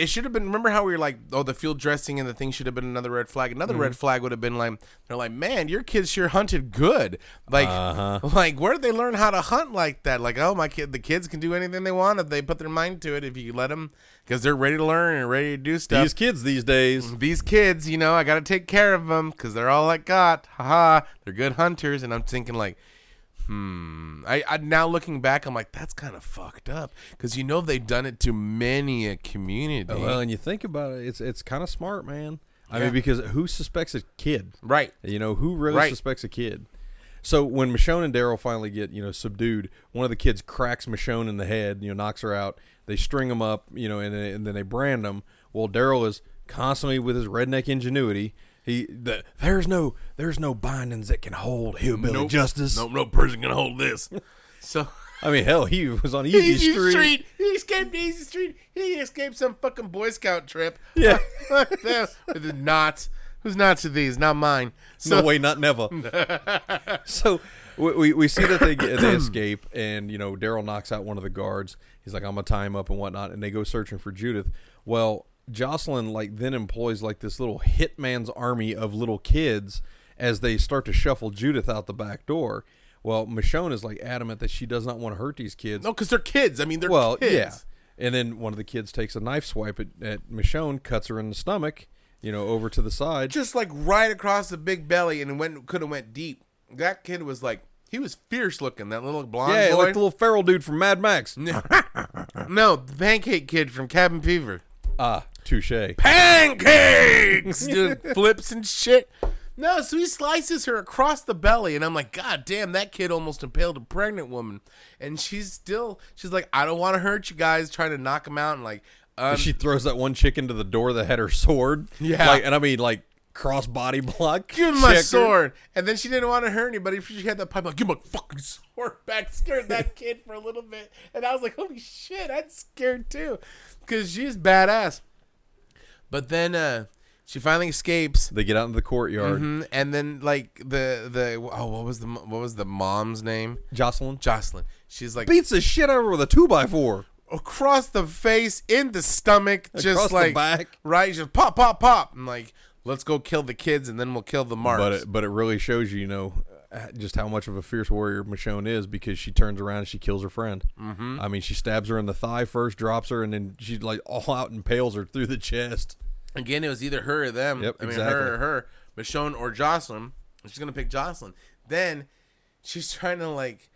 It should have been. Remember how we were like, oh, the field dressing and the thing should have been another red flag. Another red mm-hmm. flag would have been like, they're like, man, your kids sure hunted good. Like, uh-huh. [laughs] like where did they learn how to hunt like that? Like, oh, my kid, the kids can do anything they want if they put their mind to it. If you let them, because they're ready to learn and ready to do stuff These kids these days. Mm, these kids, you know, I got to take care of them because they're all I got. Haha, they're good hunters, and I'm thinking like, hmm. I, I now looking back, I'm like, that's kind of fucked up because you know they've done it to many a community, Well, and you think about it, it's it's kind of smart, man. I Yeah. mean, because who suspects a kid? right? You know, who really Right. suspects a kid? So when Michonne and Daryl finally get, you know, subdued, one of the kids cracks Michonne in the head, you know, knocks her out. They string him up, you know, and, and then they brand him. Well, Daryl is constantly with his redneck ingenuity. He, the, there's no, there's no bindings that can hold hillbilly justice. No, no person can hold this. [laughs] So I mean, hell, he was on [laughs] Easy, Easy Street. Street. He escaped Easy Street. He escaped some fucking Boy Scout trip. Yeah. with the knots. Whose knots are these? Not mine. So no way, not never. [laughs] so we, we, we see that they get, they [clears throat] escape, and you know Daryl knocks out one of the guards. He's like, "I'm gonna tie him up and whatnot," and they go searching for Judith. Well, Jocelyn like then employs like this little hitman's army of little kids as they start to shuffle Judith out the back door. Well, Michonne is like adamant that she does not want to hurt these kids. no, because they're kids. I mean, they're well, kids. yeah. And then one of the kids takes a knife swipe at, at Michonne, cuts her in the stomach, you know, over to the side. just like right across the big belly and went could have went deep. That kid was like he was fierce looking. That little blonde yeah, boy. like the little feral dude from Mad Max. [laughs] no, the pancake kid from Cabin Fever. Ah, touche. Pancakes, [laughs] doing flips and shit. No, so he slices her across the belly, and I'm like, God damn, that kid almost impaled a pregnant woman. And she's still, she's like, I don't want to hurt you guys, trying to knock him out, and like, um, she throws that one chick into the door that had her sword. Yeah. like, and I mean like cross body block. give me my checker. sword. And then she didn't want to hurt anybody. She had that pipe like, give my fucking sword back. [laughs] Scared that kid for a little bit. And I was like, holy shit, I'm scared too. Because she's badass. But then uh, she finally escapes. They get out into the courtyard. Mhm, And then like the the oh what was the mo- what was the mom's name Jocelyn Jocelyn she's like beats the shit out of her with a two by four. across the face in the stomach just Across the like back. right just pop pop pop and like let's go kill the kids and then we'll kill the marks But it, but it really shows you, you know, just how much of a fierce warrior Michonne is because she turns around and she kills her friend. Mm-hmm. I mean, she stabs her in the thigh first, drops her, and then she like all out impales her through the chest. Again, it was either her or them. Yep, I mean, exactly. her or her, Michonne or Jocelyn. She's gonna pick Jocelyn. Then she's trying to like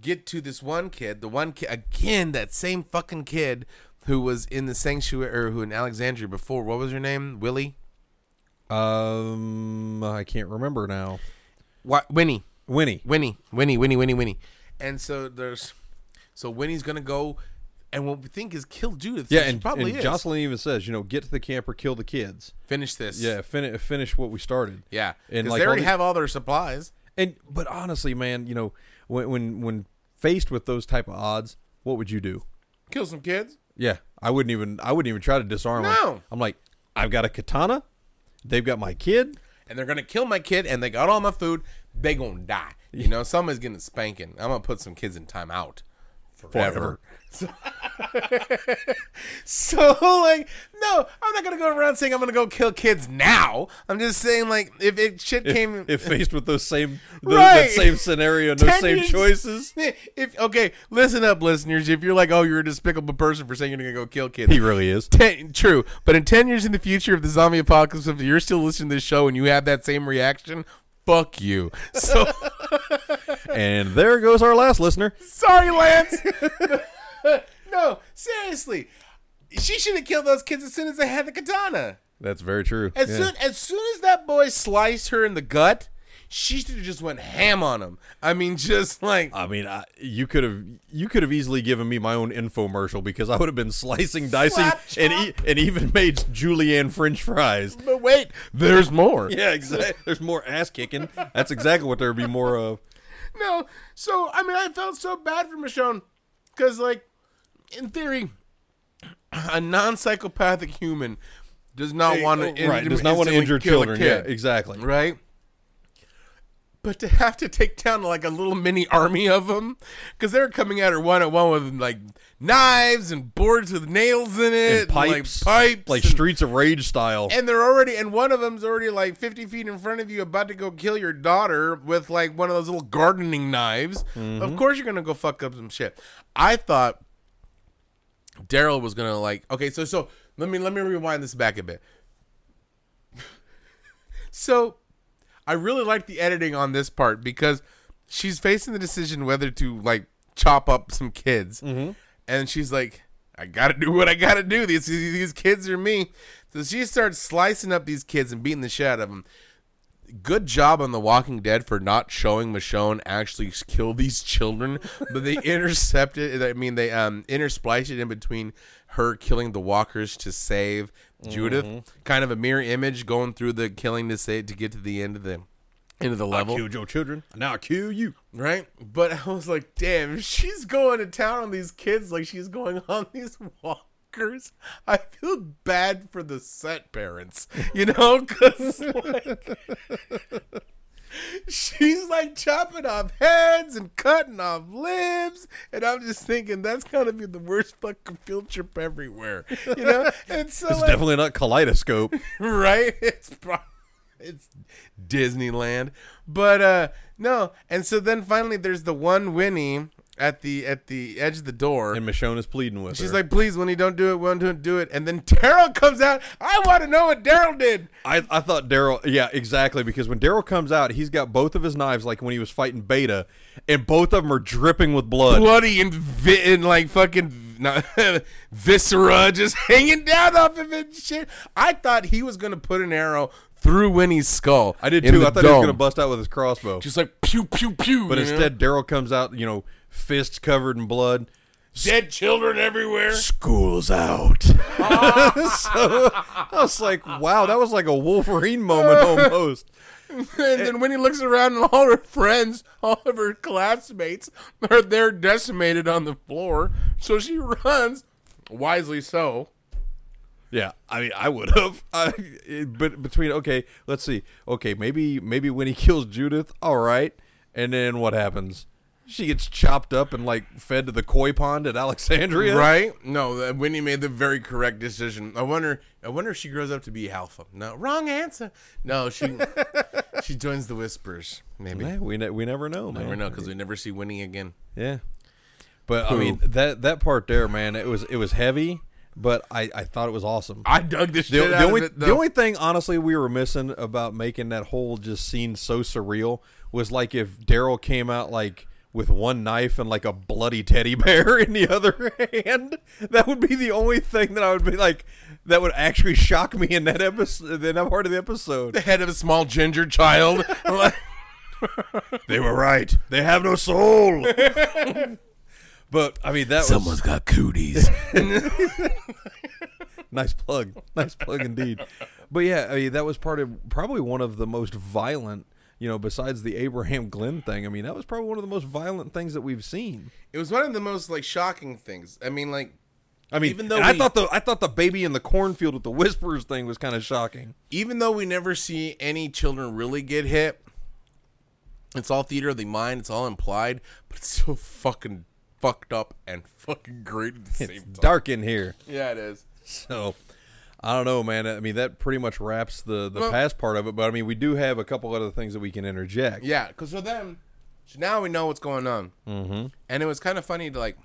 get to this one kid. The one kid again, that same fucking kid who was in the sanctuary or who in Alexandria before. What was her name? Willie. Um, I can't remember now. What? Winnie. Winnie. Winnie. Winnie. Winnie. Winnie. Winnie. And so there's, so Winnie's gonna go, and what we think is kill Judith. Yeah, and, probably and is. Jocelyn even says, you know, get to the camper, kill the kids. finish this. Yeah, finish finish what we started. Yeah. And Because like they all already these- have all their supplies. And but honestly, man, you know, when when when faced with those type of odds, what would you do? Kill some kids. Yeah, I wouldn't even I wouldn't even try to disarm them. No. I'm like, I've got a katana. They've got my kid. And they're gonna kill my kid and they got all my food, they gonna die. You know, somebody's getting a spanking. I'm gonna put some kids in timeout forever. So, [laughs] so like, no, I'm not gonna go around saying I'm gonna go kill kids now. I'm just saying like, if it shit came, If faced with those same those, Right. that same scenario, [laughs] those same years- choices, [laughs] if okay, listen up, listeners. If you're like, oh, you're a despicable person for saying you're gonna go kill kids, he really is. Ten, true, but in ten years in the future, if the zombie apocalypse, if you're still listening to this show and you have that same reaction, fuck you. So And there goes our last listener. sorry, Lance. [laughs] no, seriously, she should have killed those kids as soon as they had the katana. That's very true. As Yeah. soon as soon as that boy sliced her in the gut, she should have just went ham on him. I mean, just like I mean, I, you could have you could have easily given me my own infomercial because I would have been slicing, dicing, and e- and even made julienne French fries. But wait, there's more. [laughs] Yeah, exactly. There's more ass kicking. That's exactly what there would be more of. No, so I mean, I felt so bad for Michonne because, like, in theory, a non-psychopathic human does not want to right does not want to injure children. Yeah, exactly. right? But to have to take down like a little mini army of them, because they're coming at her one at one with like knives and boards with nails in it, And pipes, like pipes, like and, Streets of Rage style. and they're already, and one of them's already like fifty feet in front of you, about to go kill your daughter with like one of those little gardening knives. Mm-hmm. Of course, you're gonna go fuck up some shit. I thought Daryl was gonna like, okay, so so let me let me rewind this back a bit. [laughs] So I really like the editing on this part because she's facing the decision whether to like chop up some kids, mm-hmm. and she's like, "I gotta do what I gotta do. These these kids are me." So she starts slicing up these kids and beating the shit out of them. Good job on The Walking Dead for not showing Michonne actually kill these children, but they [laughs] intercepted. I mean, they um interspliced it in between her killing the walkers to save Judith. Kind of a mirror image going through the killing to save to get to the end of the end of the I level killed your children. Now I kill you. right? But I was like, damn, she's going to town on these kids like she's going on these [laughs] walkers. I feel bad for the set parents, you know, because [laughs] like, she's like chopping off heads and cutting off limbs, and I'm just thinking that's gotta be the worst fucking field trip everywhere, you know. [laughs] And so It's like, definitely not kaleidoscope. [laughs] right? It's pro- it's Disneyland, but uh no. And so then finally, there's the one Winnie at the at the edge of the door. and Michonne is pleading with She's her. She's like, "Please, Winnie, don't do it. Winnie, don't do it." And then Daryl comes out. I want to know what Daryl did. I, I thought Daryl, yeah, exactly. Because when Daryl comes out, he's got both of his knives, like when he was fighting Beta, and both of them are dripping with blood. Bloody and, vi- and like fucking not, [laughs] viscera just [laughs] hanging down off of it. Shit. I thought he was gonna put an arrow through Winnie's skull. I did too. I thought he was going to bust out with his crossbow. just like pew pew pew. but instead, Daryl comes out, you know, fists covered in blood. dead children everywhere. School's out. [laughs] so I was like, wow, that was like a Wolverine moment almost. And then when he looks around and all her friends, all of her classmates are there decimated on the floor. So she runs, wisely so. Yeah, I mean, I would have. [laughs] But between okay, let's see. Okay, maybe maybe when he kills Judith, all right, and then what happens? She gets chopped up and like fed to the koi pond at Alexandria. Right? No, Winnie made the very correct decision. I wonder I wonder if she grows up to be Alpha. No, wrong answer. No, she [laughs] she joins the Whispers. Maybe. Yeah, we ne- we never know, man. Never know because we never see Winnie again. Yeah, but I mean that that part there, man, it was it was heavy, but I I thought it was awesome. I dug the The, shit the out only of it. the only thing honestly we were missing about making that whole just scene so surreal was like if Daryl came out like with one knife and like a bloody teddy bear [laughs] in the other hand. That would be the only thing that I would be like that would actually shock me in that episode in that part of the episode. the head of a small ginger child. [laughs] [laughs] They were right. They have no soul. but I mean that was Someone's got cooties. nice plug. Nice plug indeed. But yeah, I mean, that was part of probably one of the most violent, you know, besides the Abraham [laughs] Glenn thing. I mean, that was probably one of the most violent things that we've seen. it was one of the most like shocking things. I mean, like I mean, Even though and I thought the I thought the baby in the cornfield with the whispers thing was kind of shocking. even though we never see any children really get hit, it's all theater of the mind. It's all implied, but it's so fucking fucked up and fucking great at the same It's time. dark in here, Yeah, it is. so I don't know, man. I mean, that pretty much wraps the the Well- past part of it. But I mean, we do have a couple other things that we can interject. Yeah, because for them, so now we know what's going on. Mm-hmm. And it was kind of funny to like,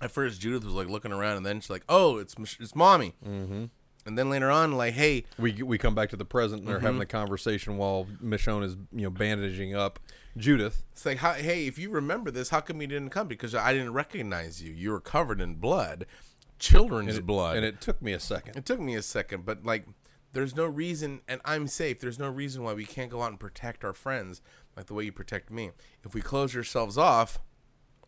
at first Judith was like looking around, and then she's like, "Oh, it's it's mommy." Mm-hmm. And then later on, like, "Hey, we we come back to the present and they're Mm-hmm. having the conversation while Michonne is you know bandaging up Judith. It's like, hey, if you remember this, how come you didn't come? Because I didn't recognize you. You were covered in blood, children's blood. and it took me a second. it took me a second, but like, there's no reason, and I'm safe. There's no reason why we can't go out and protect our friends like the way you protect me. If we close ourselves off,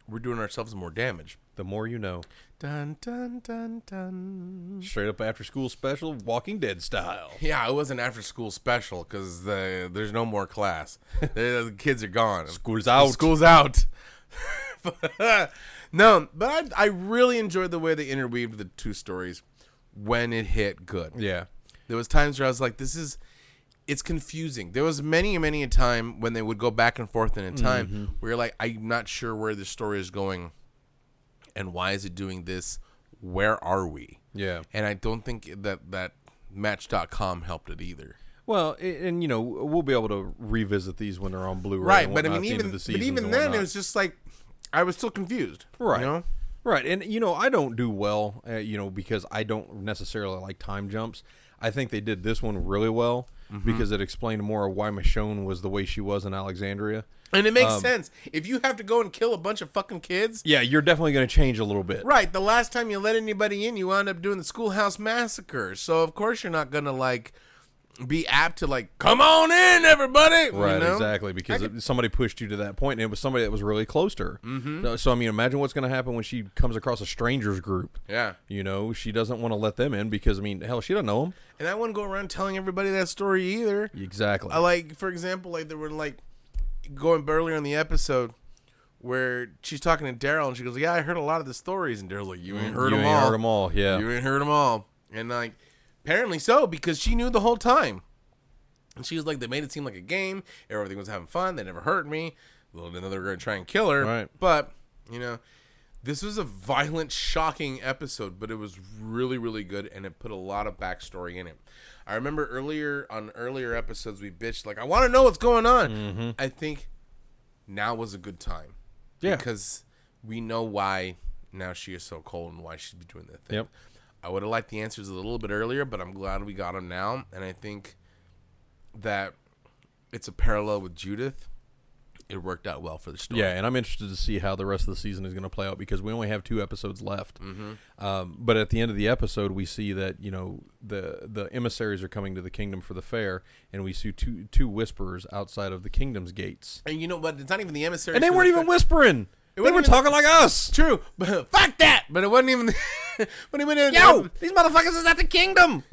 we're doing ourselves more damage. The more you know. Dun dun dun dun. Straight up after school special, Walking Dead style. Yeah, it was an after school special because the there's no more class. [laughs] the kids are gone. School's out. School's out. [laughs] [laughs] no, but I, I really enjoyed the way they interweaved the two stories when it hit good. Yeah. There was times where I was like, this is it's confusing. There was many many a time when they would go back and forth in a time Mm-hmm. where you're like, I'm not sure where the story is going and why is it doing this? Where are we? Yeah. And I don't think that that Match.com helped it either. Well, and you know we'll be able to revisit these when they're on Blu-ray, Right, but I mean, at the end even but even then, it was just like I was still confused. Right. You know? Right, and you know I don't do well, uh, you know, because I don't necessarily like time jumps. I think they did this one really well Mm-hmm. because it explained more of why Michonne was the way she was in Alexandria. And it makes Um, sense. If you have to go and kill a bunch of fucking kids, Yeah, you're definitely going to change a little bit. right? The last time you let anybody in, you wound up doing the schoolhouse massacre. So of course you're not gonna like be apt to like, come on in, everybody. you Right, know? exactly, because it- somebody pushed you to that point, and it was somebody that was really close to her. Mm-hmm. So, so, I mean, imagine what's going to happen when she comes across a strangers group. Yeah. You know, she doesn't want to let them in because, I mean, hell, she doesn't know them. And I wouldn't go around telling everybody that story either. Exactly. I like, for example, like there were like going earlier in the episode where she's talking to Daryl and she goes, "Yeah, I heard a lot of the stories," and Daryl's like, "You ain't heard you them ain't all. heard them all. Yeah. You ain't heard them all." And like, apparently so because she knew the whole time. And she was like, "They made it seem like a game. Everything was having fun. They never hurt me. Well, then they were going to try and kill her. Right. But you know." This was a violent, shocking episode, but it was really, really good, and it put a lot of backstory in it. I remember earlier on earlier episodes we bitched like, "I want to know what's going on." Mm-hmm. I think now was a good time, Yeah. because we know why now she is so cold and why she's be doing that thing. Yep. I would have liked the answers a little bit earlier, but I'm glad we got them now, and I think that it's a parallel with Judith. It worked out well for the story. Yeah, and I'm interested to see how the rest of the season is going to play out because we only have two episodes left. Mm-hmm. Um, but at the end of the episode, we see that you know the the emissaries are coming to the kingdom for the fair, and we see two two whisperers outside of the kingdom's gates, And you know what? It's not even the emissaries, and they weren't even whispering. They were talking like us. True, but [laughs] fuck that. But it wasn't even. [laughs] but it wasn't even. Yo, these motherfuckers is at the kingdom.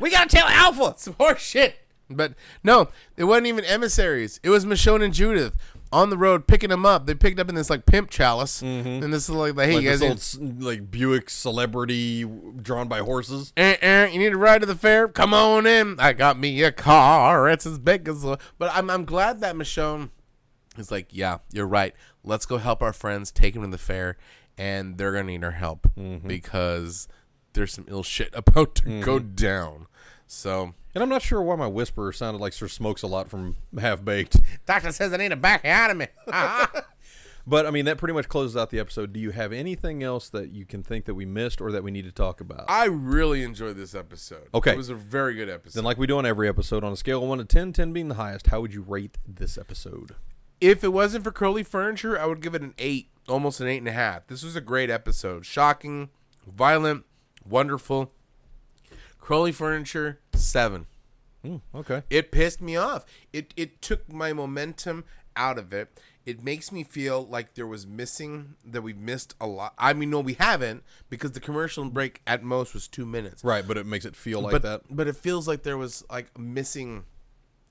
we gotta tell Alpha. [laughs] some horse shit. But no, it wasn't even emissaries. It was Michonne and Judith on the road picking them up. They picked up in this like pimp chalice, and this is like, the hey, Like you guys, old like Buick celebrity drawn by horses. eh, eh, you need to ride to the fair? Come on in. I got me a car. It's as big as. a-" But I'm I'm glad that Michonne is like, yeah, you're right. Let's go help our friends. Take them to the fair, and they're gonna need our help mm-hmm. because there's some ill shit [laughs] about to mm-hmm. go down. So And I'm not sure why my whisperer sounded like Sir Smokes a lot from Half Baked. doctor says I need to back out of me. But I mean, that pretty much closes out the episode. Do you have anything else that you can think that we missed or that we need to talk about? I really enjoyed this episode. Okay. It was a very good episode. then, like we do on every episode, on a scale of 1 to 10, 10 being the highest, how would you rate this episode? If it wasn't for Crowley Furniture, I would give it an eight, almost an eight and a half. This was a great episode. Shocking, violent, wonderful. Crowley Furniture, seven. Hmm, okay. It pissed me off. It it took my momentum out of it. It makes me feel like there was missing that we've missed a lot. I mean, no, we haven't because the commercial break at most was two minutes. Right, but it makes it feel like but that. but it feels like there was like missing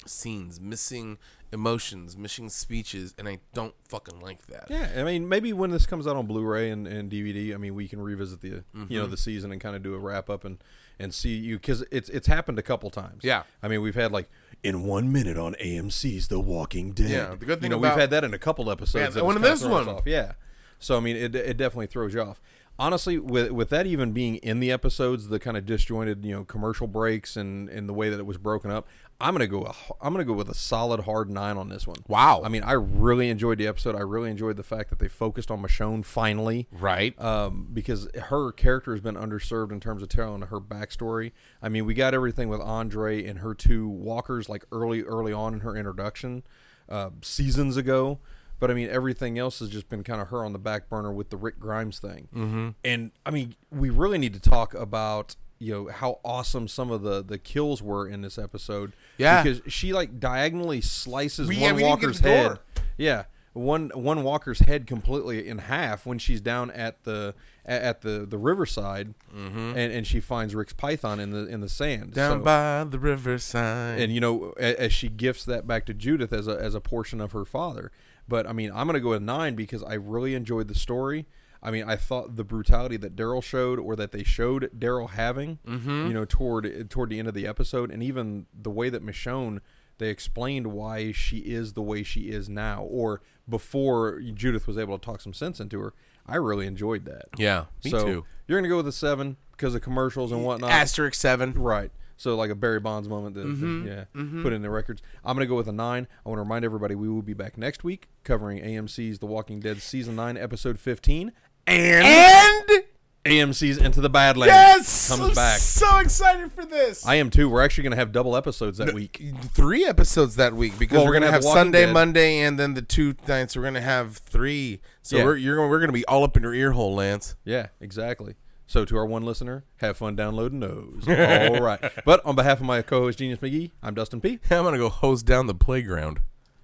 scenes, missing emotions, missing speeches, and I don't fucking like that. Yeah, I mean, maybe when this comes out on Blu-ray and, and DVD, I mean, we can revisit the you Mm-hmm. know the season and kind of do a wrap up and and see you because it's it's happened a couple times. Yeah. I mean, we've had like in one minute on AMC's The Walking Dead. Yeah, the good thing you know, about- we've had that in a couple episodes. Yeah, of this one. off. Yeah. So I mean, it it definitely throws you off. Honestly, with with that even being in the episodes, the kind of disjointed, you know, commercial breaks and and the way that it was broken up, I'm gonna go. a I'm gonna go with a solid hard nine on this one. Wow. I mean, I really enjoyed the episode. I really enjoyed the fact that they focused on Michonne finally, Right. um, because her character has been underserved in terms of telling her backstory. I mean, we got everything with Andre and her two walkers like early, early on in her introduction, uh, seasons ago. But I mean, everything else has just been kind of her on the back burner with the Rick Grimes thing. Mm-hmm. And I mean, we really need to talk about you know how awesome some of the the kills were in this episode. Yeah. because she like diagonally slices We- one we walker's head. Yeah, one one walker's head completely in half when she's down at the at, the the riverside, and and she finds Rick's python in the in the sand Down So- by the riverside. and you know a- as she gifts that back to Judith as a as a portion of her father. But I mean, I'm gonna go with nine because I really enjoyed the story. I mean, I thought the brutality that Daryl showed, or that they showed Daryl having, Mm-hmm. you know, toward toward the end of the episode, and even the way that Michonne they explained why she is the way she is now, or before Judith was able to talk some sense into her. I really enjoyed that. Yeah, me so too. you're gonna go with a seven because of commercials and whatnot. Asterisk seven. Right. So like a Barry Bonds moment that, that- Mm-hmm. yeah, put in the records. I'm gonna go with a nine. I want to remind everybody we will be back next week covering AMC's The Walking Dead season nine, episode fifteen, and, And AMC's Into the Badlands yes, comes I'm back. So excited for this. I am too. We're actually gonna have double episodes that week. three episodes that week because Well, we're, we're gonna, gonna have, have Sunday, Dead. Monday, and then the two nights we're gonna have three. So Yeah. we're you're gonna, we're gonna be all up in your ear hole, Lance. Yeah, exactly. So to our one listener, have fun downloading those. [laughs] All right. But on behalf of my co-host Genius McGee, I'm Dustin P. [laughs] I'm gonna go hose down the playground.